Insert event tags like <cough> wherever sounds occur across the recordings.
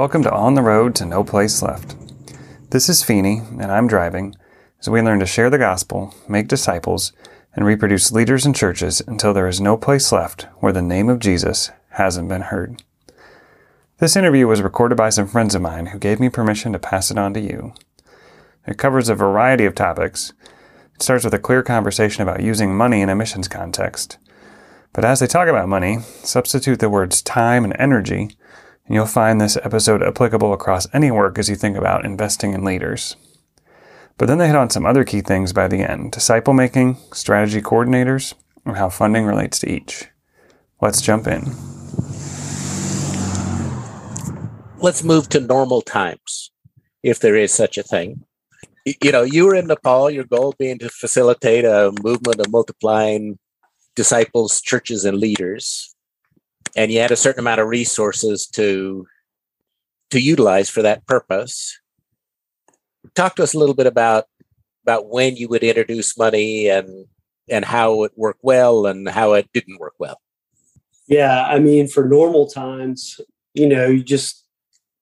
Welcome to On the Road to No Place Left. This is Feeney, and I'm driving as we learn to share the gospel, make disciples, and reproduce leaders and churches until there is no place left where the name of Jesus hasn't been heard. This interview was recorded by some friends of mine who gave me permission to pass it on to you. It covers a variety of topics. It starts with a clear conversation about using money in a missions context. But as they talk about money, substitute the words time and energy and you'll find this episode applicable across any work as you think about investing in leaders. But then they hit on some other key things by the end disciple making, strategy coordinators, and how funding relates to each. Let's jump in. Let's move to normal times, if there is such a thing. You know, you were in Nepal, your goal being to facilitate a movement of multiplying disciples, churches, and leaders and you had a certain amount of resources to to utilize for that purpose. Talk to us a little bit about about when you would introduce money and and how it worked well and how it didn't work well. Yeah, I mean, for normal times, you know, you just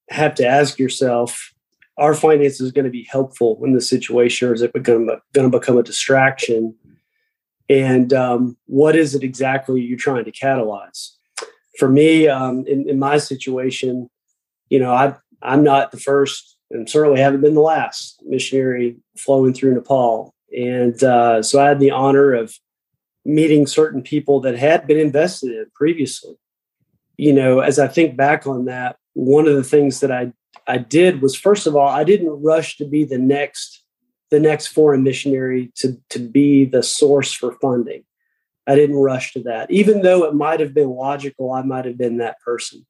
have to ask yourself: Are finances going to be helpful in this situation, or is it become going to become a distraction? And um, what is it exactly you're trying to catalyze? For me, um, in, in, my situation, you know, I I'm not the first, and certainly haven't been the last missionary flowing through Nepal. And uh, so I had the honor of meeting certain people that had been invested in previously. You know, as I think back on that, one of the things that I I did was first of all, I didn't rush to be the next the next foreign missionary to to be the source for funding. I didn't rush to that, even though it might have been logical. I might have been that person.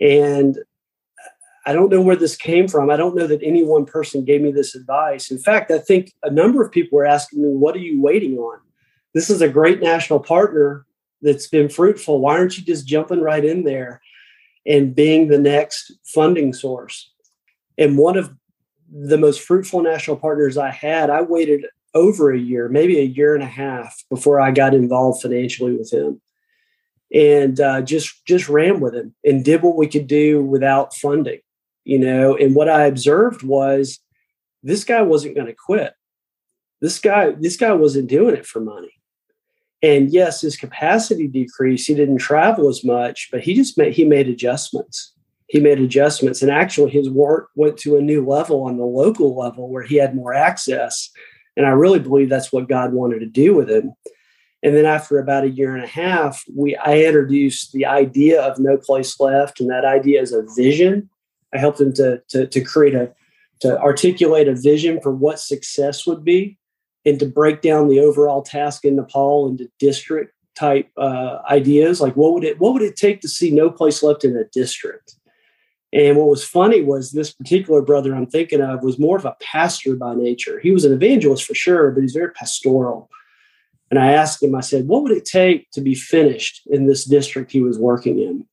And I don't know where this came from. I don't know that any one person gave me this advice. In fact, I think a number of people were asking me, What are you waiting on? This is a great national partner that's been fruitful. Why aren't you just jumping right in there and being the next funding source? And one of the most fruitful national partners I had, I waited over a year, maybe a year and a half before I got involved financially with him, and uh, just just ran with him and did what we could do without funding, you know. And what I observed was this guy wasn't going to quit. This guy this guy wasn't doing it for money. And yes, his capacity decreased. He didn't travel as much, but he just made he made adjustments. He made adjustments, and actually, his work went to a new level on the local level where he had more access and I really believe that's what God wanted to do with him. And then after about a year and a half, we I introduced the idea of no place left, and that idea is a vision. I helped him to, to, to create a to articulate a vision for what success would be, and to break down the overall task in Nepal into district type uh, ideas. Like what would it what would it take to see no place left in a district? And what was funny was this particular brother I'm thinking of was more of a pastor by nature. He was an evangelist for sure, but he's very pastoral. And I asked him, I said, what would it take to be finished in this district he was working in?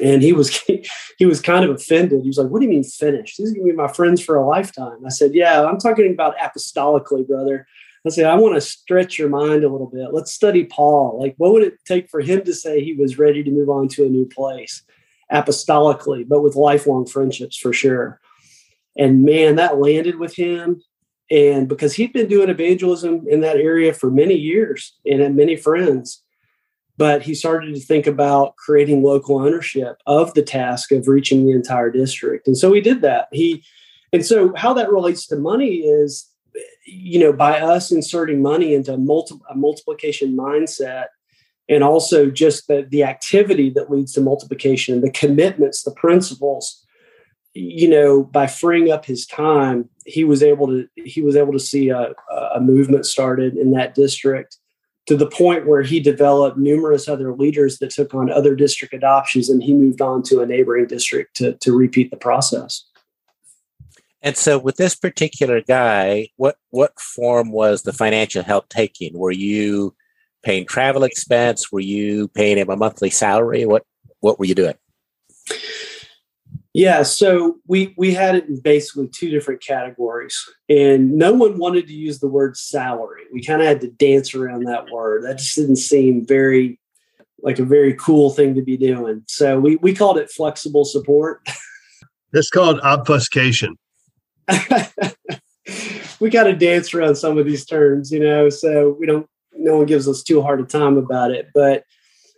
And he was <laughs> he was kind of offended. He was like, "What do you mean finished? These are gonna be my friends for a lifetime." I said, "Yeah, I'm talking about apostolically, brother." I said, "I want to stretch your mind a little bit. Let's study Paul. Like, what would it take for him to say he was ready to move on to a new place?" Apostolically, but with lifelong friendships for sure. And man, that landed with him. And because he'd been doing evangelism in that area for many years and had many friends, but he started to think about creating local ownership of the task of reaching the entire district. And so he did that. He, and so how that relates to money is, you know, by us inserting money into multi, a multiplication mindset and also just the, the activity that leads to multiplication, the commitments, the principles. You know, by freeing up his time, he was able to he was able to see a, a movement started in that district to the point where he developed numerous other leaders that took on other district adoptions and he moved on to a neighboring district to, to repeat the process. And so with this particular guy, what what form was the financial help taking? Were you paying travel expense? Were you paying him a monthly salary? What what were you doing? Yeah, so we we had it in basically two different categories, and no one wanted to use the word salary. We kind of had to dance around that word. That just didn't seem very like a very cool thing to be doing. So we we called it flexible support. <laughs> It's called obfuscation. <laughs> we got to dance around some of these terms, you know, so we don't, no one gives us too hard a time about it. But,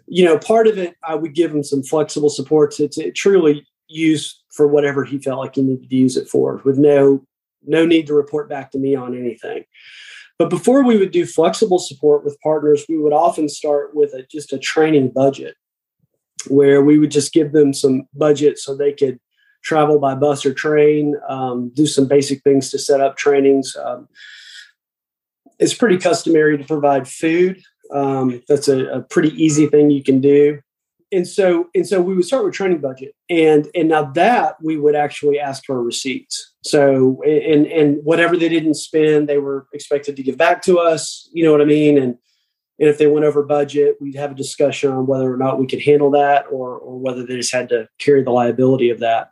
you know, part of it, I would give him some flexible support to, to truly use for whatever he felt like he needed to use it for with no, no need to report back to me on anything. But before we would do flexible support with partners, we would often start with a, just a training budget where we would just give them some budget so they could travel by bus or train, um, do some basic things to set up trainings. Um, it's pretty customary to provide food. Um, that's a, a, pretty easy thing you can do. And so, and so we would start with training budget, and and now that we would actually ask for receipts. So, and and whatever they didn't spend, they were expected to give back to us. You know what I mean? And and if they went over budget, we'd have a discussion on whether or not we could handle that, or or whether they just had to carry the liability of that.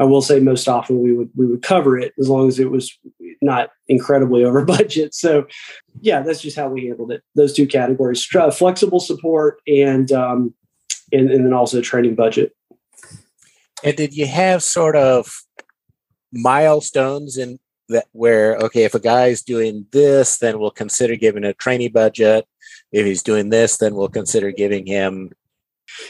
I will say most often we would we would cover it as long as it was not incredibly over <laughs> budget. So, yeah, that's just how we handled it. Those two categories: flexible support and um, and, and then also training budget. And did you have sort of milestones in that where okay, if a guy's doing this, then we'll consider giving a training budget. If he's doing this, then we'll consider giving him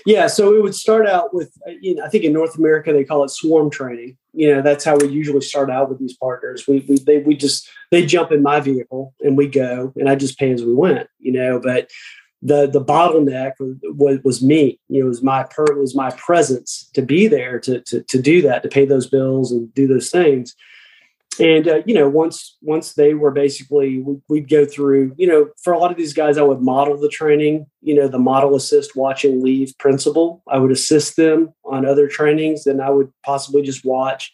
yeah, so it would start out with, uh, you know, I think in North America they call it swarm training. You know, that's how we usually start out with these partners. We we they we just they jump in my vehicle and we go, and I just pay as we went. You know, but the the bottleneck was, was me. You know, it was my per was my presence to be there to to to do that, to pay those bills and do those things and uh, you know once once they were basically we'd go through you know for a lot of these guys i would model the training you know the model assist watching leave principle. I would assist them on other trainings and i would possibly just watch.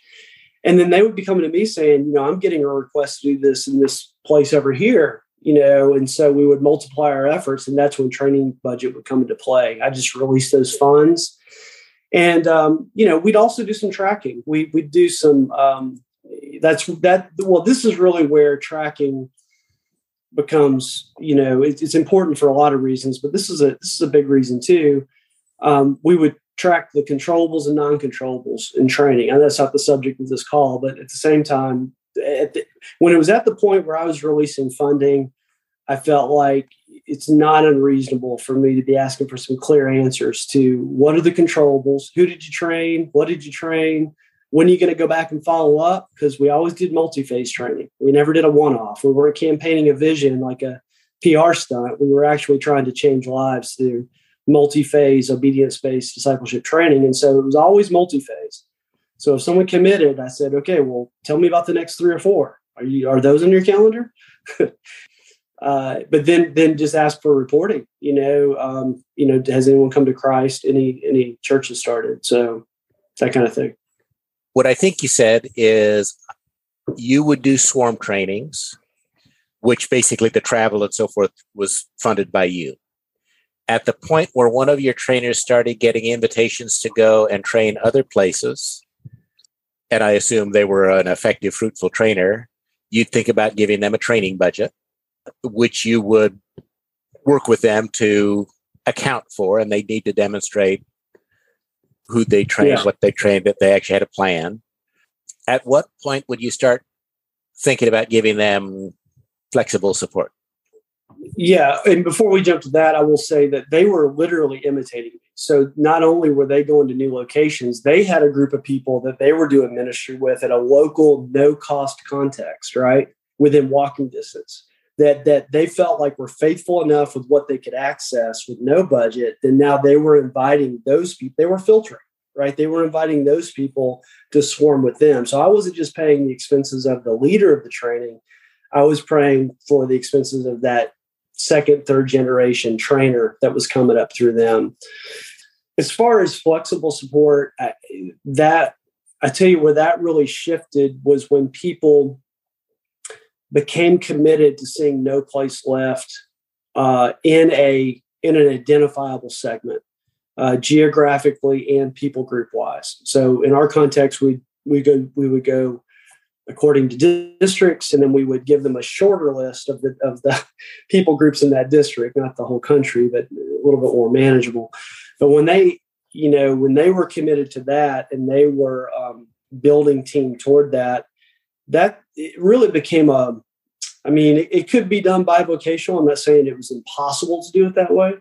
And then they would be coming to me saying you know i'm getting a request to do this in this place over here you know and so we would multiply our efforts and that's when training budget would come into play. I just released those funds. And um, you know we'd also do some tracking. We, we'd do some um, that's that well this is really where tracking becomes you know it, it's important for a lot of reasons but this is a this is a big reason too. Um, we would track the controllables and non-controllables in training and that's not the subject of this call but at the same time the, when it was at the point where i was releasing funding i felt like it's not unreasonable for me to be asking for some clear answers to what are the controllables who did you train what did you train when are you going to go back and follow up? Because we always did multi-phase training. We never did a one-off. We weren't campaigning a vision like a PR stunt. We were actually trying to change lives through multi-phase, obedience-based discipleship training. And so it was always multi-phase. So if someone committed, I said, okay, well, tell me about the next three or four. Are you are those in your calendar? <laughs> uh, but then then just ask for reporting. You know, um, you know, has anyone come to Christ? Any any churches started? So that kind of thing. What I think you said is you would do swarm trainings, which basically the travel and so forth was funded by you. At the point where one of your trainers started getting invitations to go and train other places, and I assume they were an effective, fruitful trainer, you'd think about giving them a training budget, which you would work with them to account for, and they need to demonstrate who they trained, yeah. what they trained, that they actually had a plan. At what point would you start thinking about giving them flexible support? Yeah, and before we jump to that, I will say that they were literally imitating me. So not only were they going to new locations, they had a group of people that they were doing ministry with at a local, no cost context, right? Within walking distance that that they felt like were faithful enough with what they could access with no budget then now they were inviting those people they were filtering right? They were inviting those people to swarm with them. So i wasn't just paying the expenses of the leader of the training. I was paying for the expenses of that second third generation trainer that was coming up through them. As far as flexible support that i tell you where that really shifted was when people became committed to seeing no place left uh, in a in an identifiable segment, uh, geographically and people group wise. So in our context, we we go we would go according to districts, and then we would give them a shorter list of the of the <laughs> people groups in that district, not the whole country, but a little bit more manageable. But when they you know when they were committed to that and they were um, building team toward that. That it really became a, I mean, it, it could be done bivocational. I'm not saying it was impossible to do it that way,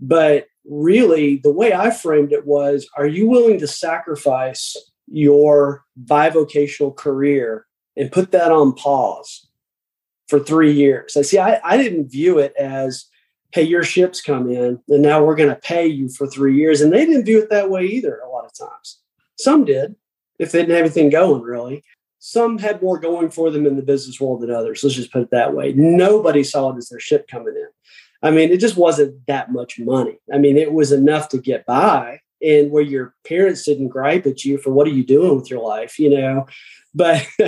but really the way I framed it was are you willing to sacrifice your bivocational career and put that on pause for three years? I see, I, I didn't view it as, hey, your ship's come in and now we're going to pay you for three years. And they didn't view it that way either a lot of times. Some did, if they didn't have anything going really. Some had more going for them in the business world than others. Let's just put it that way. Nobody saw it as their ship coming in. I mean, it just wasn't that much money. I mean, it was enough to get by and where your parents didn't gripe at you for what are you doing with your life, you know, but <laughs>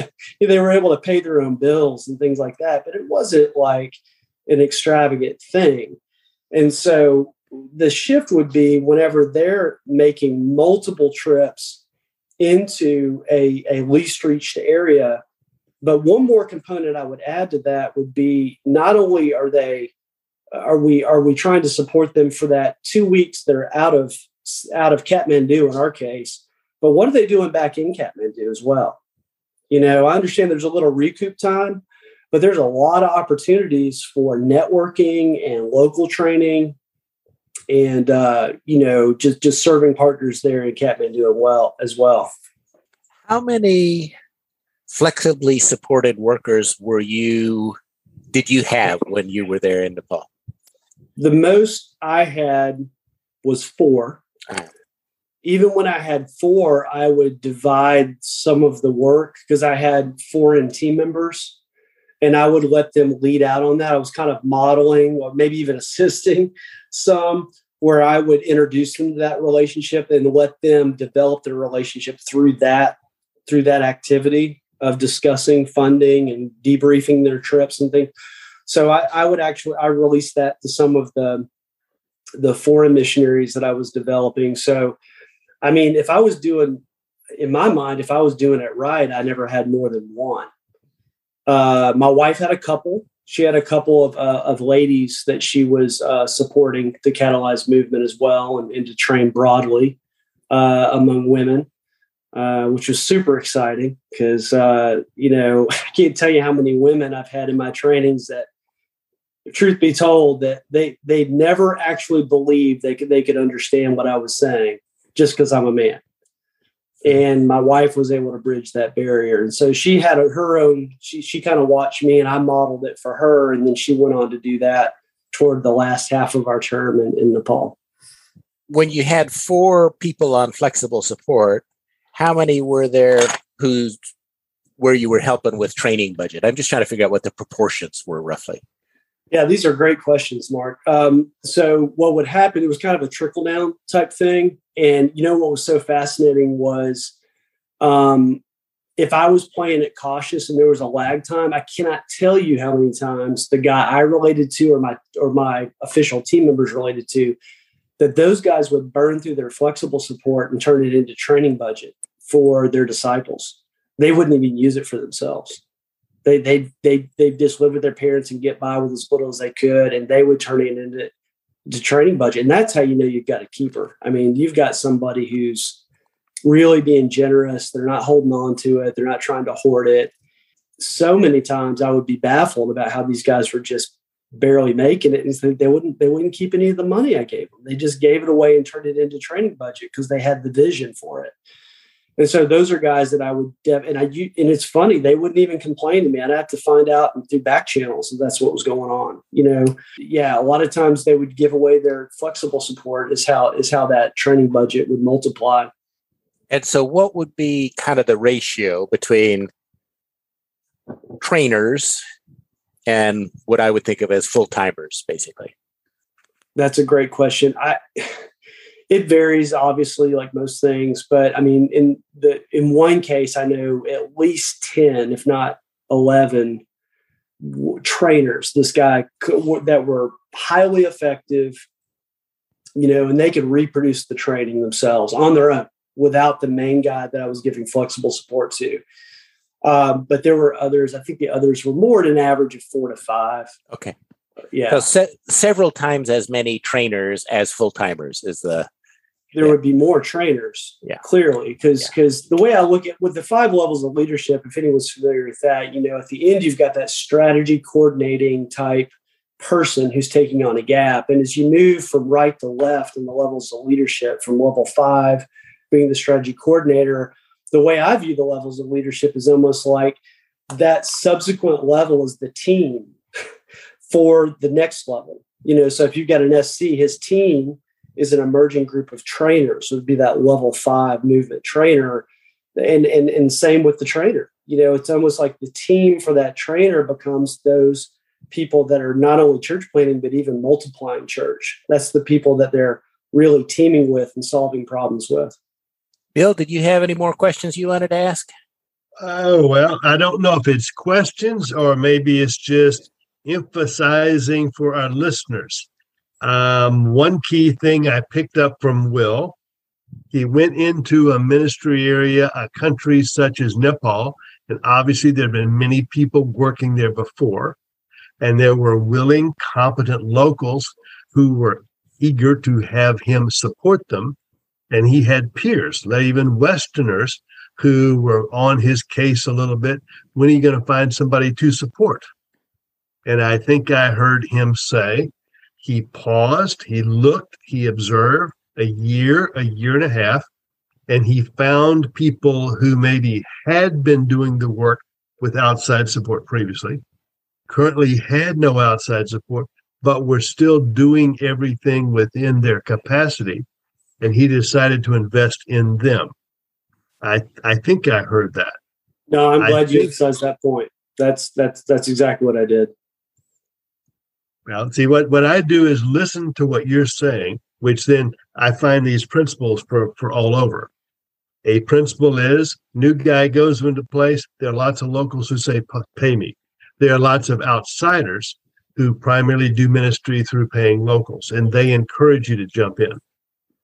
they were able to pay their own bills and things like that. But it wasn't like an extravagant thing. And so the shift would be whenever they're making multiple trips into a, a least reached area. But one more component I would add to that would be not only are they are we are we trying to support them for that two weeks they're out of out of Kathmandu in our case, but what are they doing back in Kathmandu as well? You know, I understand there's a little recoup time, but there's a lot of opportunities for networking and local training and uh, you know just just serving partners there in Kathmandu well as well. How many flexibly supported workers were you did you have when you were there in Nepal? The most I had was four. Even when I had four, I would divide some of the work because I had foreign team members and I would let them lead out on that. I was kind of modeling or maybe even assisting <laughs> some where I would introduce them to that relationship and let them develop their relationship through that through that activity of discussing funding and debriefing their trips and things. So I, I would actually I released that to some of the the foreign missionaries that I was developing. So I mean, if I was doing in my mind, if I was doing it right, I never had more than one. Uh, my wife had a couple. She had a couple of, uh, of ladies that she was uh, supporting the catalyzed movement as well and, and to train broadly uh, among women, uh, which was super exciting because, you know, <laughs> I can't tell you how many women I've had in my trainings that truth be told, that they they never actually believed they could they could understand what I was saying just because I'm a man. Mm-hmm. And my wife was able to bridge that barrier, and so she had a, her own. She she kind of watched me, and I modeled it for her, and then she went on to do that toward the last half of our term in, in Nepal. When you had four people on flexible support, how many were there who where you were helping with training budget? I'm just trying to figure out what the proportions were roughly. Yeah, these are great questions, Mark. Um, so, what would happen? It was kind of a trickle down type thing, and you know what was so fascinating was, um, if I was playing it cautious and there was a lag time, I cannot tell you how many times the guy I related to or my or my official team members related to, that those guys would burn through their flexible support and turn it into training budget for their disciples. They wouldn't even use it for themselves they they they they just live with their parents and get by with as little as they could, and they would turn it into to training budget, and that's how you know you've got a keeper. I mean, you've got somebody who's really being generous. They're not holding on to it. They're not trying to hoard it. So many times, I would be baffled about how these guys were just barely making it, and they wouldn't they wouldn't keep any of the money I gave them. They just gave it away and turned it into training budget because they had the vision for it. And so those are guys that I would, and I, and it's funny, they wouldn't even complain to me. I'd have to find out through back channels if that's what was going on. You know, yeah, a lot of times they would give away their flexible support is how, is how that training budget would multiply. And so what would be kind of the ratio between trainers and what I would think of as full timers, basically? That's a great question. I, it varies obviously like most things but i mean in the in one case i know at least 10 if not 11 w- trainers this guy could, that were highly effective you know and they could reproduce the training themselves on their own without the main guy that i was giving flexible support to. Um, but there were others i think the others were more than an average of four to five. Okay. Yeah. So se- several times as many trainers as full timers is the there Yeah. would be more trainers. Yeah. Clearly, because Yeah. because the way I look at with the five levels of leadership, if anyone's familiar with that, you know, at the end you've got that strategy coordinating type person who's taking on a gap. And as you move from right to left in the levels of leadership, from level five being the strategy coordinator, the way I view the levels of leadership is almost like that subsequent level is the team <laughs> for the next level. You know, so if you've got an SC, his team is an emerging group of trainers. So it'd be that level five movement trainer. And and and same with the trainer. You know, it's almost like the team for that trainer becomes those people that are not only church planting, but even multiplying church. That's the people that they're really teaming with and solving problems with. Bill, did you have any more questions you wanted to ask? Oh, well, I don't know if it's questions or maybe it's just emphasizing for our listeners. Um, one key thing I picked up from Will, he went into a ministry area, a country such as Nepal, and obviously there have been many people working there before, and there were willing, competent locals who were eager to have him support them. And he had peers, even Westerners, who were on his case a little bit. When are you going to find somebody to support? And I think I heard him say he paused, he looked, he observed a year, a year and a half, and he found people who maybe had been doing the work with outside support previously, currently had no outside support, but were still doing everything within their capacity. And he decided to invest in them. I I think I heard that. No, I'm glad you emphasized that point. That's that's that's exactly what I did. Well, see what what I do is listen to what you're saying, which then I find these principles for for all over. A principle is new guy goes into place. There are lots of locals who say pay me. There are lots of outsiders who primarily do ministry through paying locals, and they encourage you to jump in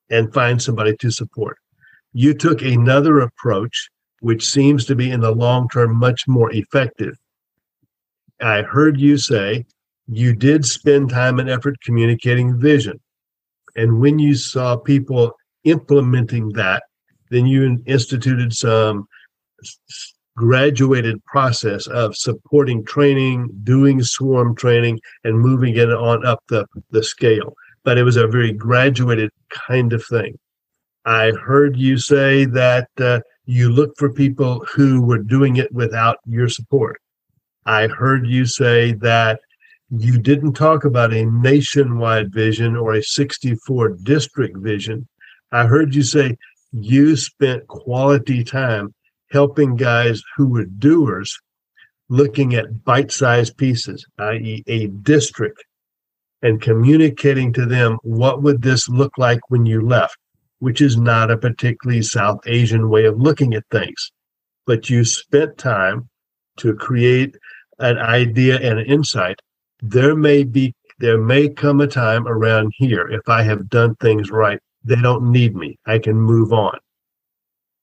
and find somebody to support. You took another approach, which seems to be in the long term much more effective. I heard you say you did spend time and effort communicating vision. And when you saw people implementing that, then you instituted some graduated process of supporting training, doing swarm training, and moving it on up the, the scale. But it was a very graduated kind of thing. I heard you say that uh, you looked for people who were doing it without your support. I heard you say that you didn't talk about a nationwide vision or a 64 district vision. I heard you say you spent quality time helping guys who were doers looking at bite sized pieces, i.e., a district, and communicating to them what would this look like when you left, which is not a particularly South Asian way of looking at things. But you spent time to create an idea and an insight there may be there may come a time around here if i have done things right they don't need me. I can move on.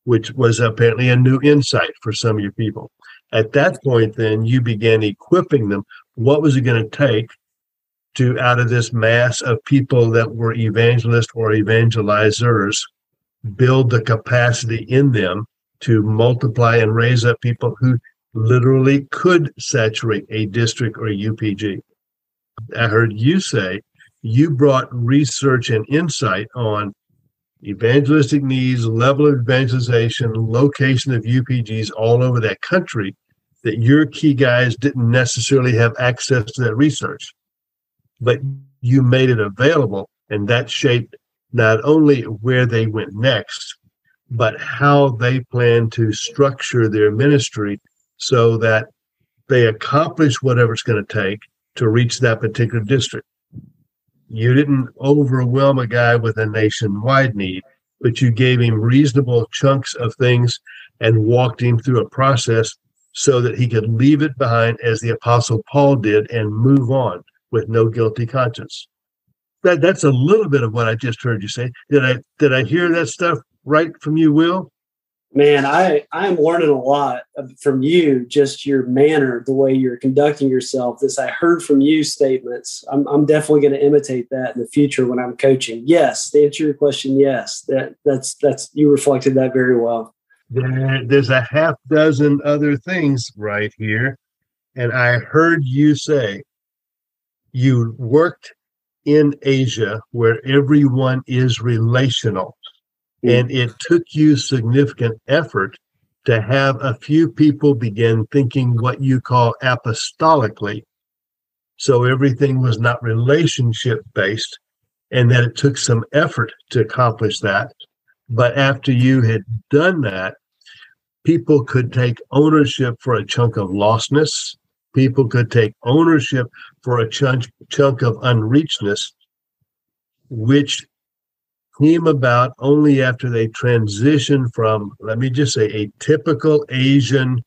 Which was apparently a new insight for some of your people. At that point then you began equipping them. What was it going to take to out of this mass of people that were evangelists or evangelizers build the capacity in them to multiply and raise up people who literally could saturate a district or a UPG. I heard you say you brought research and insight on evangelistic needs, level of evangelization, location of UPGs all over that country that your key guys didn't necessarily have access to that research. But you made it available, and that shaped not only where they went next, but how they plan to structure their ministry so that they accomplish whatever it's going to take to reach that particular district. You didn't overwhelm a guy with a nationwide need, but you gave him reasonable chunks of things and walked him through a process so that he could leave it behind as the apostle Paul did and move on with no guilty conscience. That that's a little bit of what I just heard you say. Did I did I hear that stuff right from you, Will? Man, I I am learning a lot from you. Just your manner, the way you're conducting yourself. This I heard from you statements. I'm I'm definitely going to imitate that in the future when I'm coaching. Yes, to answer your question, yes. That that's that's you reflected that very well. There's a half dozen other things right here, and I heard you say you worked in Asia where everyone is relational. And it took you significant effort to have a few people begin thinking what you call apostolically. So everything was not relationship based, and that it took some effort to accomplish that. But after you had done that, people could take ownership for a chunk of lostness. People could take ownership for a chunk, chunk of unreachedness, which came about only after they transitioned from, let me just say, a typical Asian.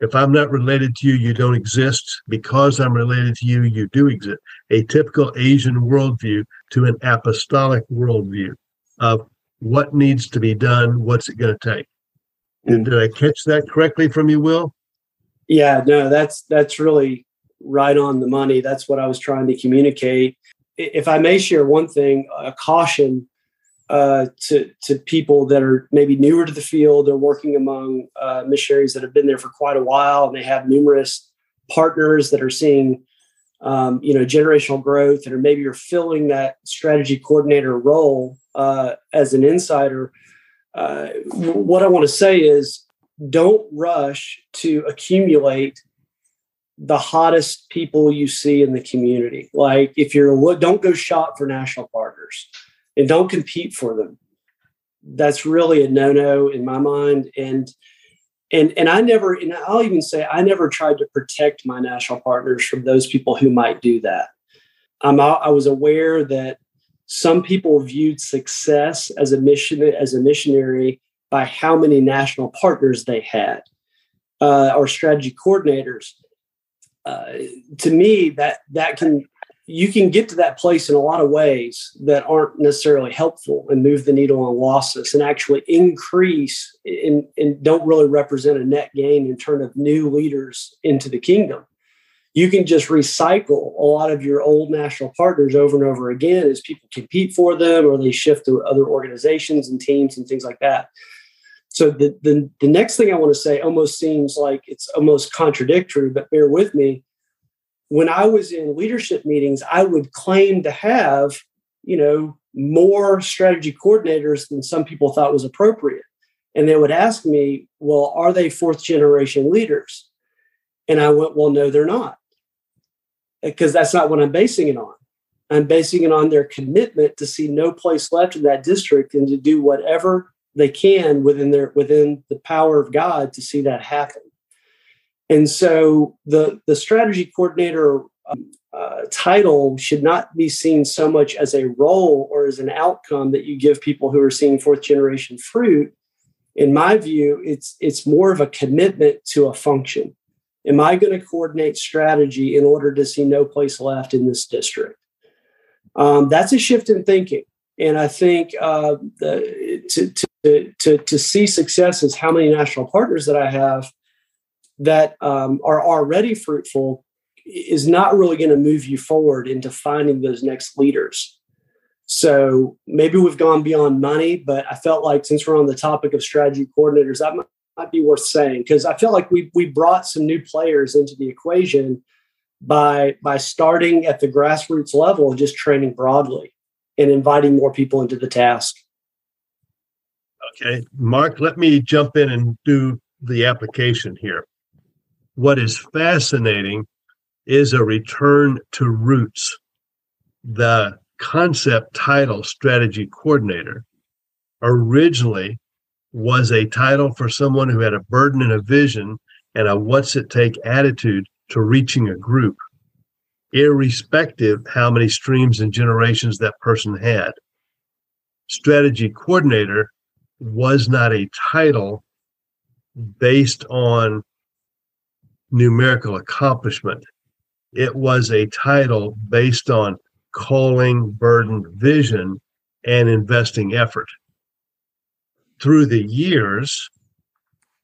If I'm not related to you, you don't exist. Because I'm related to you, you do exist. A typical Asian worldview to an apostolic worldview of what needs to be done, what's it going to take. Did, did I catch that correctly from you, Will? Yeah, no, that's that's really right on the money. That's what I was trying to communicate. If I may share one thing, a caution uh, to to people that are maybe newer to the field. They're working among uh, missionaries that have been there for quite a while, and they have numerous partners that are seeing, um, you know, generational growth, and maybe you're filling that strategy coordinator role uh, as an insider. Uh, what I want to say is, don't rush to accumulate the hottest people you see in the community. Like if you're a look don't go shop for national partners and don't compete for them. That's really a no-no in my mind. And and and I never, and I'll even say I never tried to protect my national partners from those people who might do that. I'm I was aware that some people viewed success as a mission as a missionary by how many national partners they had uh, or strategy coordinators. Uh, to me, that that can you can get to that place in a lot of ways that aren't necessarily helpful and move the needle on lostness and actually increase and, don't really represent a net gain in terms of new leaders into the kingdom. You can just recycle a lot of your old national partners over and over again as people compete for them or they shift to other organizations and teams and things like that. So the, the, the next thing I want to say almost seems like it's almost contradictory, but bear with me when I was in leadership meetings, I would claim to have, you know, more strategy coordinators than some people thought was appropriate. And they would ask me, well, are they fourth generation leaders? And I went, well, no, they're not. Uh, because that's not what I'm basing it on. I'm basing it on their commitment to see no place left in that district and to do whatever they can within their within the power of God to see that happen. And so the, the strategy coordinator um, uh, title should not be seen so much as a role or as an outcome that you give people who are seeing fourth generation fruit. In my view, it's it's more of a commitment to a function. Am I going to coordinate strategy in order to see no place left in this district? Um, that's a shift in thinking, and I think uh, the, to, to to to see success is how many national partners that I have that um, are already fruitful is not really going to move you forward into finding those next leaders. So maybe we've gone beyond money, but I felt like since we're on the topic of strategy coordinators, that might, might be worth saying because I feel like we we brought some new players into the equation by by starting at the grassroots level and just training broadly and inviting more people into the task. Okay, Mark, let me jump in and do the application here what is fascinating is a return to roots. The concept title, strategy coordinator, originally was a title for someone who had a burden and a vision and a what's it take attitude to reaching a group, irrespective how many streams and generations that person had. Strategy coordinator was not a title based on numerical accomplishment. It was a title based on calling, burden, vision, and investing effort. Through the years,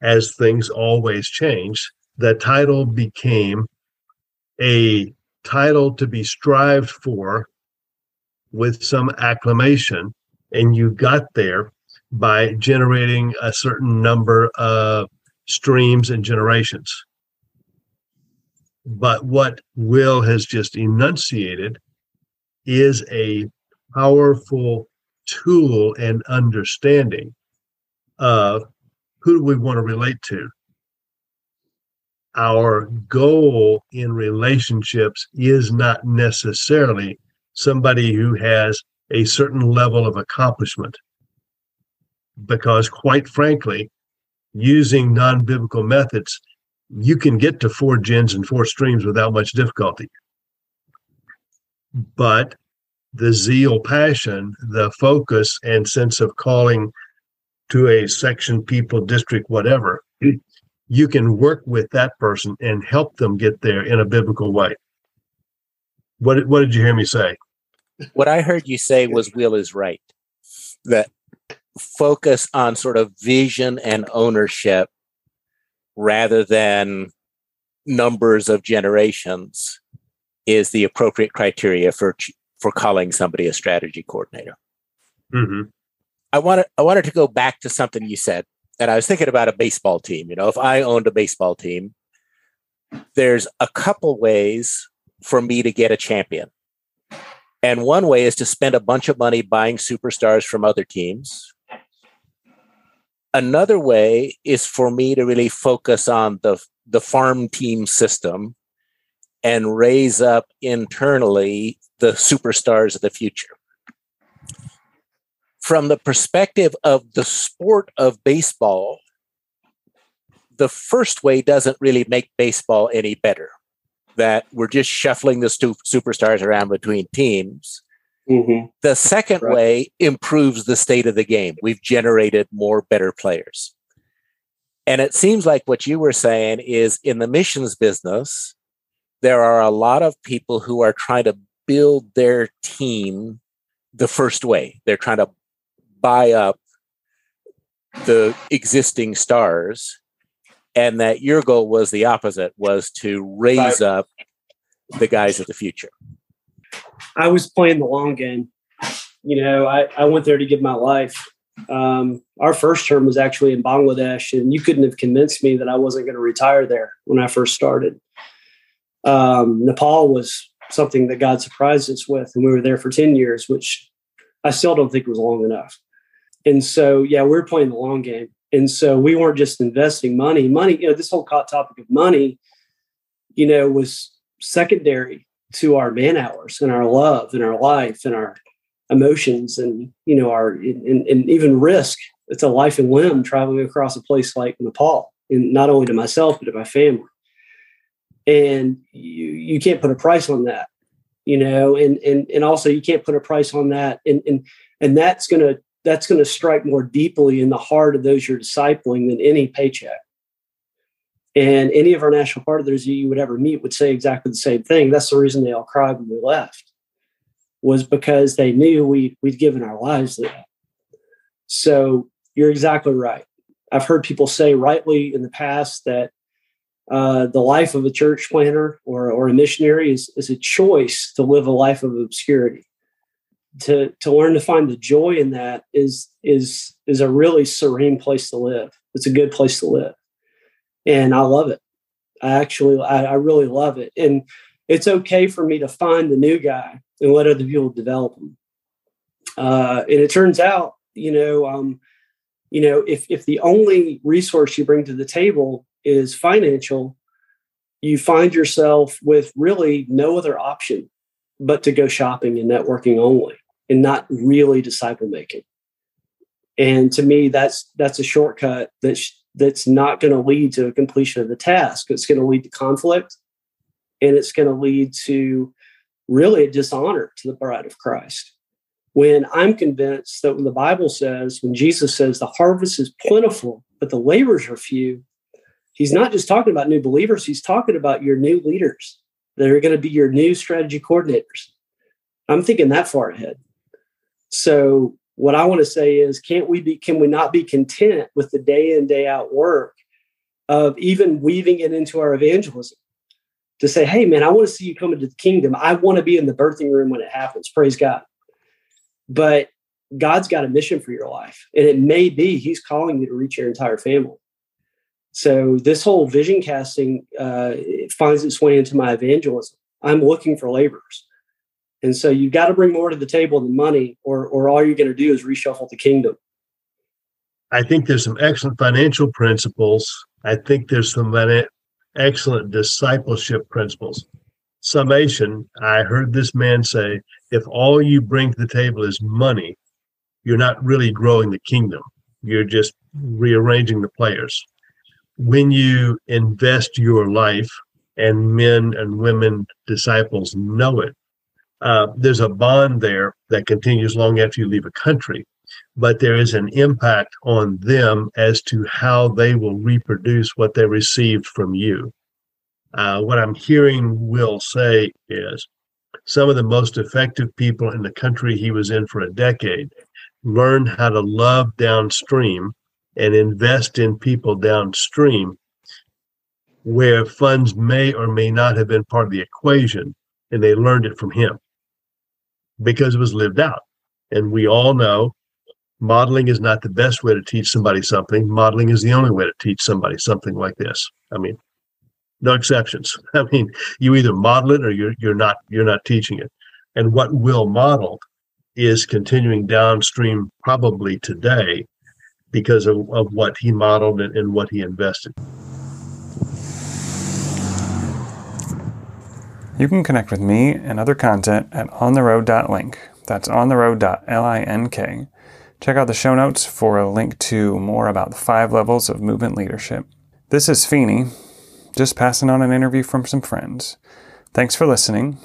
as things always change, the title became a title to be strived for with some acclamation. And you got there by generating a certain number of streams and generations. But what Will has just enunciated is a powerful tool and understanding of who do we want to relate to. Our goal in relationships is not necessarily somebody who has a certain level of accomplishment. Because, quite frankly, using non biblical methods, you can get to four gens and four streams without much difficulty. But the zeal, passion, the focus, and sense of calling to a section, people, district, whatever, <clears throat> you can work with that person and help them get there in a biblical way. What, what did you hear me say? What I heard you say was Will is right. That focus on sort of vision and ownership rather than numbers of generations is the appropriate criteria for for calling somebody a strategy coordinator. Mm-hmm. I wanted I wanted to go back to something you said, and I was thinking about a baseball team. You know, if I owned a baseball team, there's a couple ways for me to get a champion. And one way is to spend a bunch of money buying superstars from other teams. Another way is for me to really focus on the, the farm team system and raise up internally the superstars of the future. From the perspective of the sport of baseball, the first way doesn't really make baseball any better. That we're just shuffling the stu- superstars around between teams. Mm-hmm. The second Right. way improves the state of the game. We've generated more better players. And it seems like what you were saying is in the missions business, there are a lot of people who are trying to build their team the first way. They're trying to buy up the existing stars and that your goal was the opposite was to raise up the guys of the future. I was playing the long game. You know, I, I went there to give my life. Um, our first term was actually in Bangladesh, and you couldn't have convinced me that I wasn't going to retire there when I first started. Um, Nepal was something that God surprised us with, and we were there for 10 years, which I still don't think was long enough. And so, yeah, we were playing the long game. And so we weren't just investing money. Money, you know, this whole topic of money, you know, was secondary to our man hours and our love and our life and our emotions and you know our and, and even risk. It's a life and limb traveling across a place like nepal and not only to myself but to my family. And you you can't put a price on that you know and and and also you can't put a price on that. And and and that's going to that's going to strike more deeply in the heart of those you're discipling than any paycheck and any of our national partners you would ever meet would say exactly the same thing. That's the reason they all cried when we left, was because they knew we we'd given our lives to that. So you're exactly right. I've heard people say rightly in the past that uh, the life of a church planter or, or a missionary is, is a choice to live a life of obscurity. To, to learn to find the joy in that is is is a really serene place to live. It's a good place to live and I love it. I actually, I, I, really love it. And it's okay for me to find the new guy and let other people develop him. Uh, and it turns out, you know, um, you know, if if the only resource you bring to the table is financial, you find yourself with really no other option but to go shopping and networking only, and not really disciple making. And to me, that's that's a shortcut that's that's not going to lead to a completion of the task. It's going to lead to conflict and it's going to lead to really a dishonor to the bride of Christ. When I'm convinced that when the Bible says, when Jesus says the harvest is plentiful, but the labors are few, he's not just talking about new believers, he's talking about your new leaders that are going to be your new strategy coordinators. I'm thinking that far ahead. So what I want to say is, can't we be, can we not be content with the day in, day out work of even weaving it into our evangelism to say, hey, man, I want to see you come into the kingdom. I want to be in the birthing room when it happens. Praise God. But God's got a mission for your life. And it may be He's calling you to reach your entire family. So this whole vision casting uh, finds its way into my evangelism. I'm looking for laborers. And so you've got to bring more to the table than money, or, or all you're going to do is reshuffle the kingdom. I think there's some excellent financial principles. I think there's some excellent discipleship principles. Summation I heard this man say if all you bring to the table is money, you're not really growing the kingdom. You're just rearranging the players. When you invest your life, and men and women disciples know it, uh, there's a bond there that continues long after you leave a country but there is an impact on them as to how they will reproduce what they received from you. Uh, what I'm hearing Will say is some of the most effective people in the country he was in for a decade learned how to love downstream and invest in people downstream where funds may or may not have been part of the equation and they learned it from him because it was lived out and we all know modeling is not the best way to teach somebody something. Modeling is the only way to teach somebody something like this. I mean, no exceptions. <laughs> I mean, you either model it or you're you're not you're not teaching it. And what Will modeled is continuing downstream probably today because of, of what he modeled and, and what he invested. You can connect with me and other content at ontheroad.link. That's ontheroad.link. Check out the show notes for a link to more about the five levels of movement leadership. This is Feeney, just passing on an interview from some friends. Thanks for listening.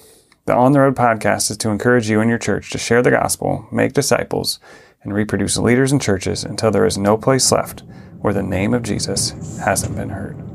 The On the Road podcast is to encourage you and your church to share the gospel, make disciples, and reproduce leaders and churches until there is no place left where the name of Jesus hasn't been heard.